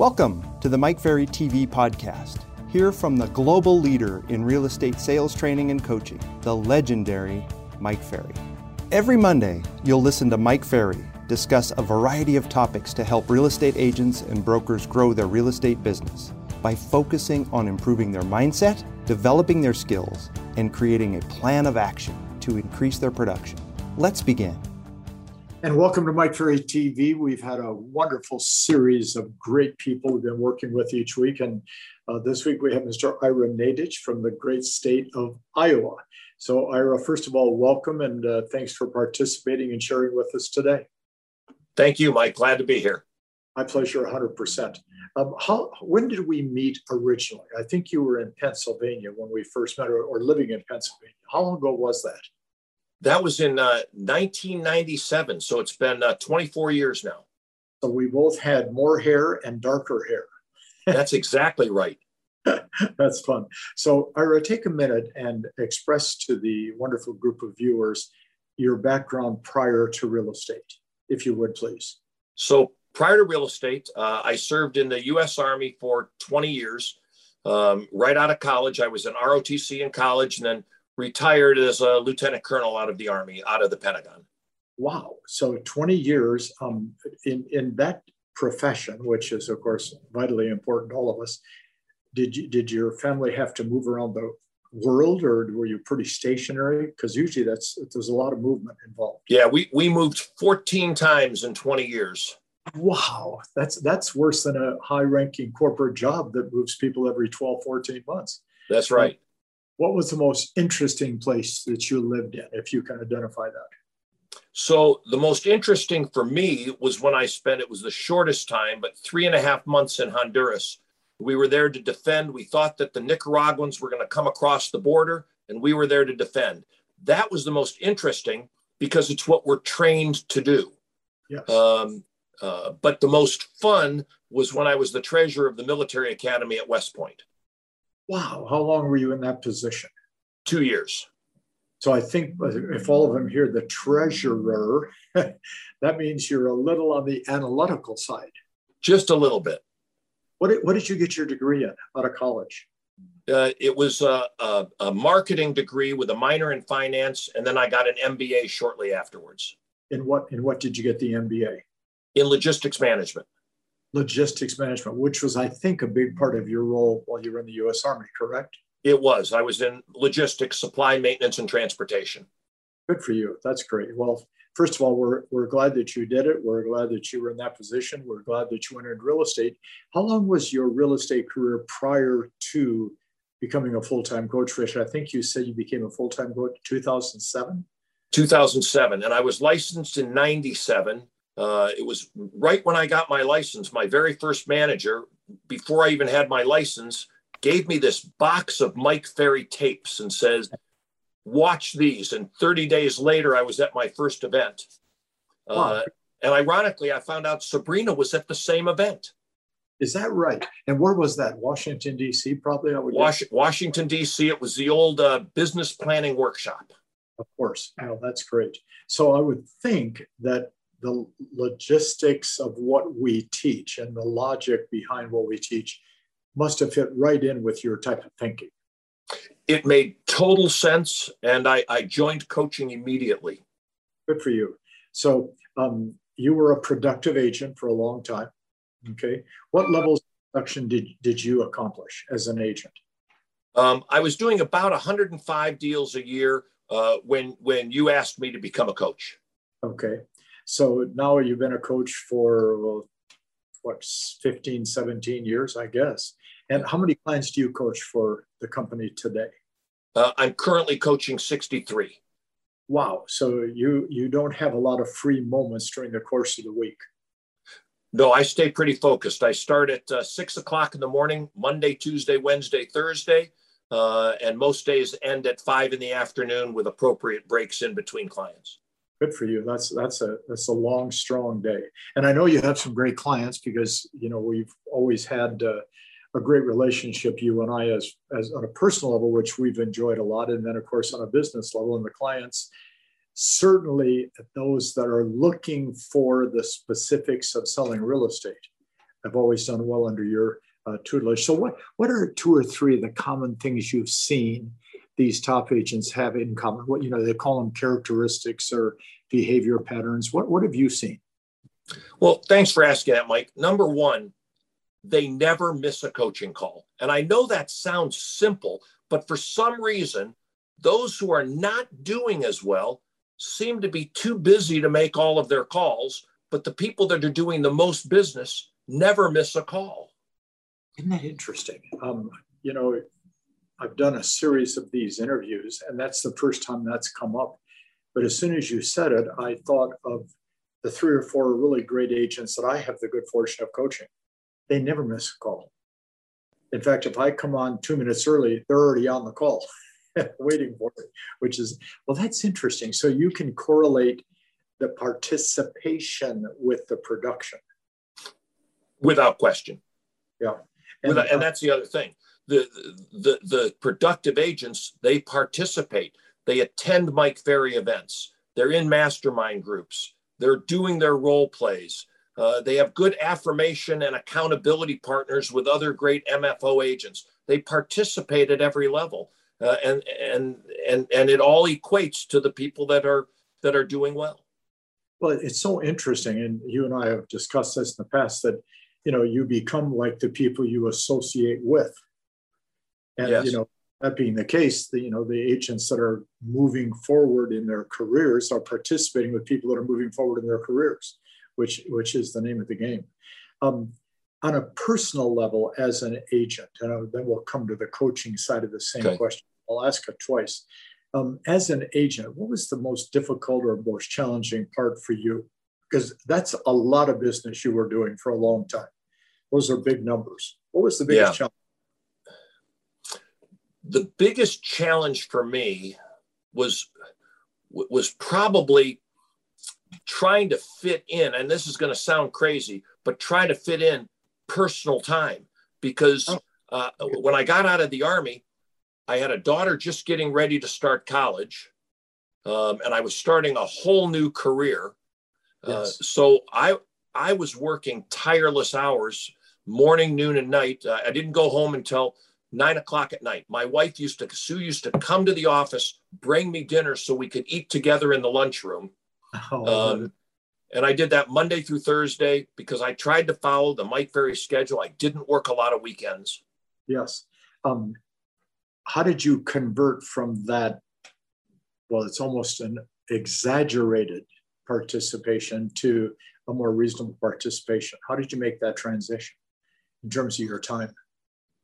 Welcome to the Mike Ferry TV podcast. Hear from the global leader in real estate sales training and coaching, the legendary Mike Ferry. Every Monday, you'll listen to Mike Ferry discuss a variety of topics to help real estate agents and brokers grow their real estate business by focusing on improving their mindset, developing their skills, and creating a plan of action to increase their production. Let's begin. And welcome to Mike Ferry TV. We've had a wonderful series of great people we've been working with each week. And uh, this week we have Mr. Ira Nadich from the great state of Iowa. So, Ira, first of all, welcome and uh, thanks for participating and sharing with us today. Thank you, Mike. Glad to be here. My pleasure, 100%. Um, how, when did we meet originally? I think you were in Pennsylvania when we first met, or, or living in Pennsylvania. How long ago was that? That was in uh, 1997. So it's been uh, 24 years now. So we both had more hair and darker hair. That's exactly right. That's fun. So, Ira, take a minute and express to the wonderful group of viewers your background prior to real estate, if you would, please. So, prior to real estate, uh, I served in the U.S. Army for 20 years. Um, right out of college, I was in ROTC in college and then retired as a lieutenant colonel out of the Army, out of the Pentagon. Wow. So 20 years um, in, in that profession, which is, of course, vitally important to all of us. Did you, did your family have to move around the world or were you pretty stationary? Because usually that's there's a lot of movement involved. Yeah, we, we moved 14 times in 20 years. Wow, that's that's worse than a high-ranking corporate job that moves people every 12, 14 months. That's right what was the most interesting place that you lived in, if you can identify that? So the most interesting for me was when I spent, it was the shortest time, but three and a half months in Honduras. We were there to defend. We thought that the Nicaraguans were going to come across the border, and we were there to defend. That was the most interesting because it's what we're trained to do. Yes. Um, uh, but the most fun was when I was the treasurer of the military academy at West Point. Wow. How long were you in that position? Two years. So I think if all of them hear the treasurer, that means you're a little on the analytical side. Just a little bit. What did, what did you get your degree in out of college? Uh, it was a, a, a, marketing degree with a minor in finance, and then I got an MBA shortly afterwards. In what in what did you get the MBA? In logistics management logistics management, which was, I think, a big part of your role while you were in the U.S. Army, correct? It was. I was in logistics, supply, maintenance, and transportation. Good for you. That's great. Well, first of all, we're, we're glad that you did it. We're glad that you were in that position. We're glad that you entered real estate. How long was your real estate career prior to becoming a full time coach, Fish? I think you said you became a full time coach in 2007. 2007. And I was licensed in 97. Uh, it was right when I got my license. My very first manager, before I even had my license, gave me this box of Mike Ferry tapes and says, "Watch these." And 30 days later, I was at my first event. Uh, wow. and ironically, I found out Sabrina was at the same event. Is that right? And where was that? Washington D.C. Probably. I would Was- Washington D.C. It was the old uh, business planning workshop. Of course. Oh, that's great. So I would think that the logistics of what we teach and the logic behind what we teach must have fit right in with your type of thinking. It made total sense, and I, I joined coaching immediately. Good for you. So um, you were a productive agent for a long time. Okay. What levels of production did, did you accomplish as an agent? Um, I was doing about 105 deals a year uh, when when you asked me to become a coach. Okay. So now you've been a coach for well, what 15, 17 years, I guess. And how many clients do you coach for the company today? Uh, I'm currently coaching 63. Wow. So you you don't have a lot of free moments during the course of the week. No, I stay pretty focused. I start at uh, six o'clock in the morning, Monday, Tuesday, Wednesday, Thursday, uh, and most days end at five in the afternoon with appropriate breaks in between clients. Good for you. That's that's a that's a long, strong day. And I know you have some great clients because you know we've always had uh, a great relationship, you and I, as as on a personal level, which we've enjoyed a lot, and then of course on a business level, and the clients certainly those that are looking for the specifics of selling real estate. have always done well under your uh, tutelage. So, what what are two or three of the common things you've seen these top agents have in common? What you know they call them characteristics or behavior patterns. What what have you seen? Well, thanks for asking that, Mike. Number one, they never miss a coaching call, and I know that sounds simple, but for some reason, those who are not doing as well seem to be too busy to make all of their calls. But the people that are doing the most business never miss a call. Isn't that interesting? Um, you know, I've done a series of these interviews, and that's the first time that's come up. But as soon as you said it, I thought of the three or four really great agents that I have the good fortune of coaching. They never miss a call. In fact, if I come on two minutes early, they're already on the call waiting for me, which is, well, that's interesting. So you can correlate the participation with the production. Without question. Yeah. And, Without, and that's the other thing. The, the, the productive agents, they participate. They attend Mike Ferry events. They're in mastermind groups. They're doing their role plays. Uh, they have good affirmation and accountability partners with other great MFO agents. They participate at every level, uh, and and and and it all equates to the people that are that are doing well. Well, it's so interesting, and you and I have discussed this in the past that you know you become like the people you associate with, and yes. you know that being the case, the, you know the agents that are moving forward in their careers are participating with people that are moving forward in their careers, which which is the name of the game. Um, on a personal level, as an agent, and then we'll come to the coaching side of the same okay. question. I'll ask it twice. Um, as an agent, what was the most difficult or most challenging part for you? Because that's a lot of business you were doing for a long time. Those are big numbers. What was the biggest yeah. challenge? The biggest challenge for me was was probably trying to fit in and this is going to sound crazy but trying to fit in personal time because oh. uh, when i got out of the army i had a daughter just getting ready to start college um, and i was starting a whole new career uh, yes. uh, so i i was working tireless hours morning noon and night uh, i didn't go home until nine o'clock at night. My wife used to, Sue used to come to the office, bring me dinner so we could eat together in the lunchroom. Oh. Um, and I did that Monday through Thursday because I tried to follow the Mike Ferry schedule. I didn't work a lot of weekends. Yes. Um, how did you convert from that? Well, it's almost an exaggerated participation to a more reasonable participation. How did you make that transition in terms of your time?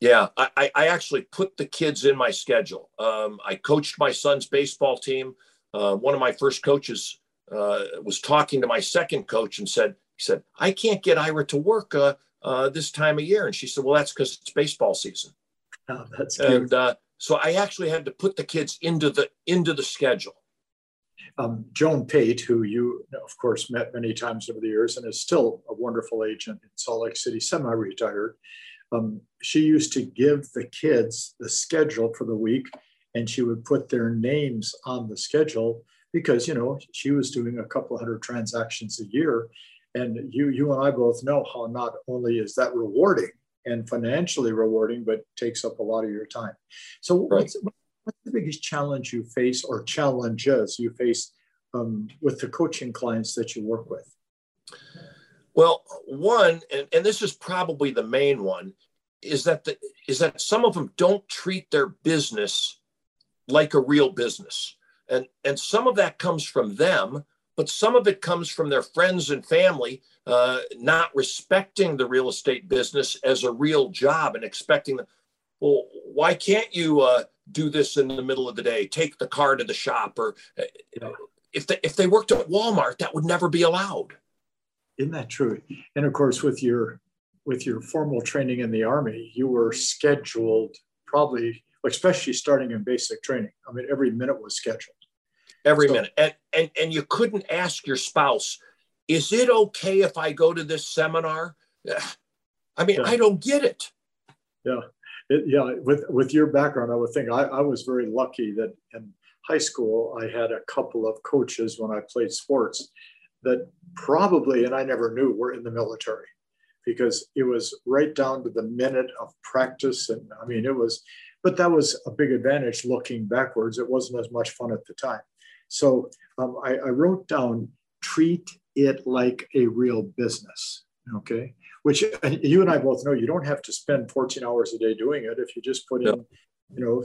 Yeah, I, I actually put the kids in my schedule. Um, I coached my son's baseball team. Uh, one of my first coaches uh, was talking to my second coach and said, he said, I can't get Ira to work uh, uh this time of year. And she said, well, that's because it's baseball season. Oh, that's cute. And uh, so I actually had to put the kids into the into the schedule. Um, Joan Pate, who you of course met many times over the years and is still a wonderful agent in Salt Lake City, semi-retired um, she used to give the kids the schedule for the week and she would put their names on the schedule because you know she was doing a couple hundred transactions a year. And you you and i both know how not only is that rewarding and financially rewarding but takes up a lot of your time. So right. what's, what's the biggest challenge you face or challenges you face um, with the coaching clients that you work with well, one, and, and this is probably the main one, is that the, is that some of them don't treat their business like a real business. And, and some of that comes from them, but some of it comes from their friends and family uh, not respecting the real estate business as a real job and expecting them. Well, why can't you uh, do this in the middle of the day? Take the car to the shop, or uh, if they if they worked at Walmart, that would never be allowed. Isn't that true? And of course, with your with your formal training in the army, you were scheduled probably, especially starting in basic training. I mean, every minute was scheduled. Every so, minute, and, and and you couldn't ask your spouse, "Is it okay if I go to this seminar?" I mean, yeah. I don't get it. Yeah, it, yeah. With with your background, I would think I, I was very lucky that in high school I had a couple of coaches when I played sports that probably, and I never knew, were in the military because it was right down to the minute of practice. And I mean, it was, but that was a big advantage looking backwards. It wasn't as much fun at the time. So um, I, I wrote down treat it like a real business. Okay. Which you and I both know you don't have to spend 14 hours a day doing it. If you just put in, you know,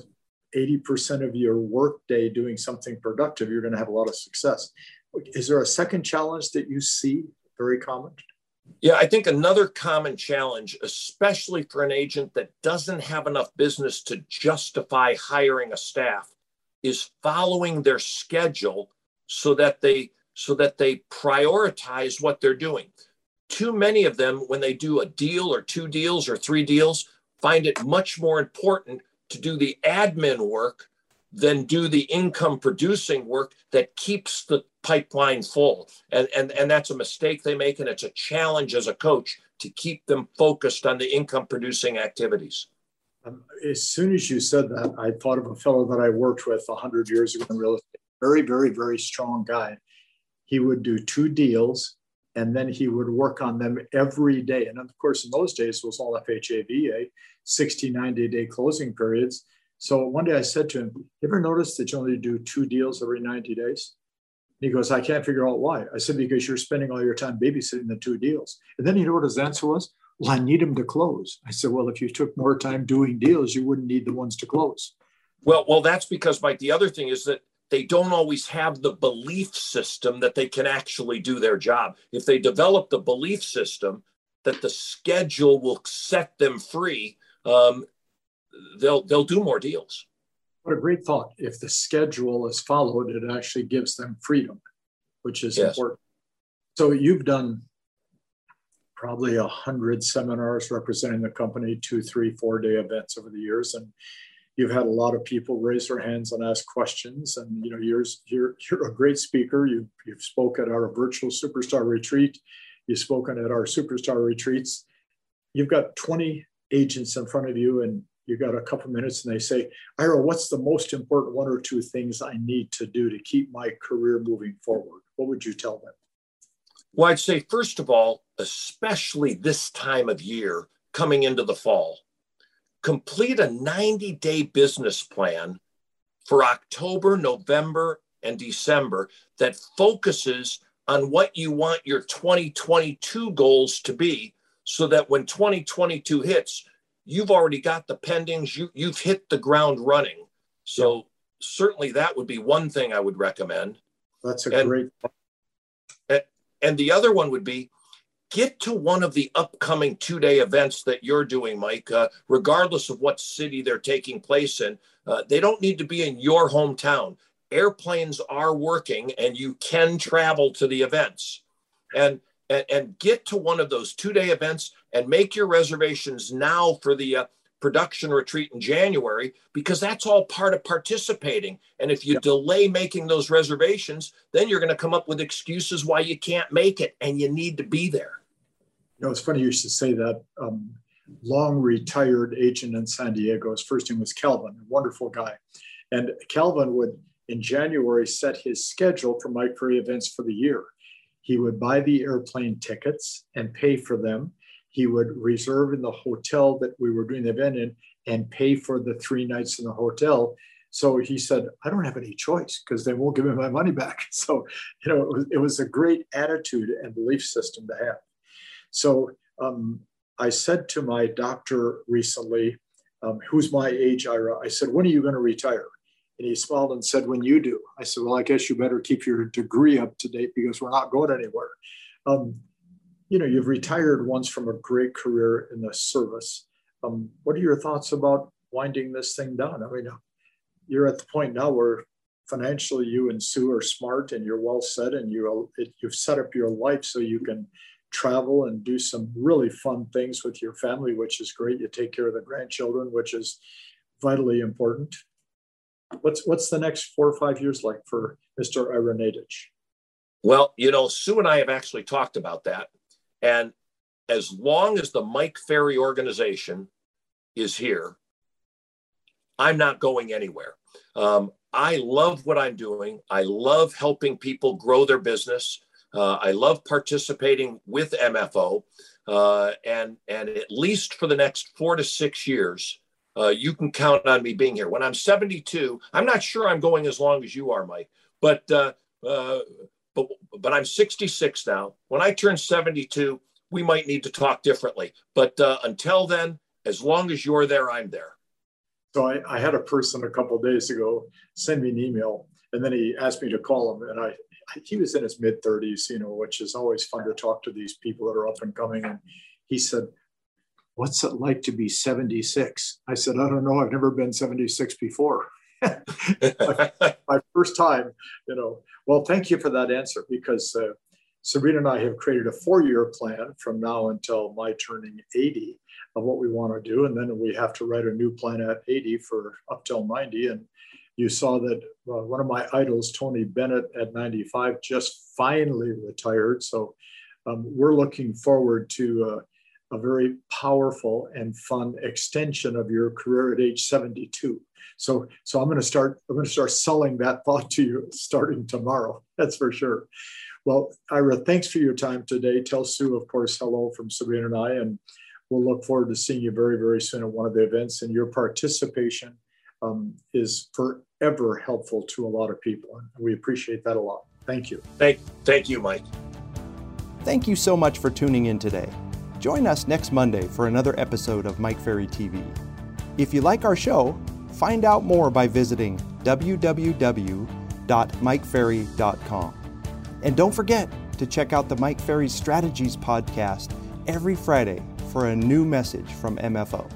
80% of your workday doing something productive, you're going to have a lot of success. Is there a second challenge that you see very common? Yeah, I think another common challenge, especially for an agent that doesn't have enough business to justify hiring a staff, is following their schedule so that they so that they prioritize what they're doing. Too many of them, when they do a deal or two deals or three deals, find it much more important to do the admin work than do the income producing work that keeps the pipeline full. And, and, and that's a mistake they make. And it's a challenge as a coach to keep them focused on the income producing activities. Um, as soon as you said that, I thought of a fellow that I worked with 100 years ago in real estate. Very, very, very strong guy. He would do two deals and then he would work on them every day. And of course, in those days, it was all FHA, VA, 60, 90 day closing periods. So one day I said to him, You ever notice that you only do two deals every 90 days? He goes, I can't figure out why. I said, Because you're spending all your time babysitting the two deals. And then you know what his answer was? Well, I need them to close. I said, Well, if you took more time doing deals, you wouldn't need the ones to close. Well, well, that's because, Mike, the other thing is that they don't always have the belief system that they can actually do their job. If they develop the belief system that the schedule will set them free, um, they'll they'll do more deals. What a great thought! If the schedule is followed, it actually gives them freedom, which is yes. important. So you've done probably a hundred seminars representing the company, two, three, four day events over the years, and you've had a lot of people raise their hands and ask questions. And you know, you're you're, you're a great speaker. You you've spoken at our virtual superstar retreat. You've spoken at our superstar retreats. You've got 20 agents in front of you, and you got a couple minutes, and they say, "Ira, what's the most important one or two things I need to do to keep my career moving forward?" What would you tell them? Well, I'd say first of all, especially this time of year, coming into the fall complete a 90 day business plan for October, November, and December that focuses on what you want your 2022 goals to be so that when 2022 hits, you've already got the pendings, you, you've hit the ground running. So, yeah. certainly that would be one thing I would recommend. That's a and, great. And the other one would be get to one of the upcoming two day events that you're doing, Mike, uh, regardless of what city they're taking place in. Uh, they don't need to be in your hometown. Airplanes are working and you can travel to the events. And, and, and get to one of those two day events and make your reservations now for the uh, production retreat in January because that's all part of participating. And if you yep. delay making those reservations, then you're going to come up with excuses why you can't make it and you need to be there. You know, it's funny you should say that. Um, long retired agent in San Diego. His first name was Calvin, a wonderful guy. And Calvin would, in January, set his schedule for Mike Ferry events for the year. He would buy the airplane tickets and pay for them. He would reserve in the hotel that we were doing the event in and pay for the three nights in the hotel. So he said, I don't have any choice because they won't give me my money back. So, you know, it was, it was a great attitude and belief system to have. So um, I said to my doctor recently, um, who's my age, Ira? I said, when are you going to retire? And he smiled and said, when you do. I said, well, I guess you better keep your degree up to date because we're not going anywhere. Um, you know, you've retired once from a great career in the service. Um, what are your thoughts about winding this thing down? I mean, you're at the point now where financially you and Sue are smart and you're well set and you you've set up your life so you can travel and do some really fun things with your family, which is great. You take care of the grandchildren, which is vitally important. What's what's the next four or five years like for Mr. Ira Nadich? Well, you know, Sue and I have actually talked about that. And as long as the Mike Ferry organization is here, I'm not going anywhere. Um, I love what I'm doing. I love helping people grow their business. Uh, I love participating with MFO, uh, and and at least for the next four to six years, uh, you can count on me being here. When I'm 72, I'm not sure I'm going as long as you are, Mike, but uh, uh, but but I'm 66 now. When I turn 72, we might need to talk differently. But uh, until then, as long as you're there, I'm there. So I, I had a person a couple days ago send me an email, and then he asked me to call him, and I he was in his mid 30s, you know, which is always fun to talk to these people that are up and coming. And he said, What's it like to be 76? I said, I don't know. I've never been 76 before. my, first time, you know. Well, thank you for that answer because uh, Sabrina and I have created a four year plan from now until my turning 80 of what we want to do. And then we have to write a new plan at 80 for up till 90. And you saw that uh, one of my idols, Tony Bennett, at 95, just finally retired. So um, we're looking forward to uh, a very powerful and fun extension of your career at age 72. So, so I'm going to start. I'm going to start selling that thought to you starting tomorrow. That's for sure. Well, Ira, thanks for your time today. Tell Sue, of course, hello from Sabrina and I, and we'll look forward to seeing you very, very soon at one of the events. And your participation um, is forever helpful to a lot of people. And we appreciate that a lot. Thank you. Thank, thank you, Mike. Thank you so much for tuning in today. Join us next Monday for another episode of Mike Ferry TV. If you like our show, find out more by visiting www.mikeferry.com. And don't forget to check out the Mike Ferry Strategies podcast every Friday for a new message from MFO.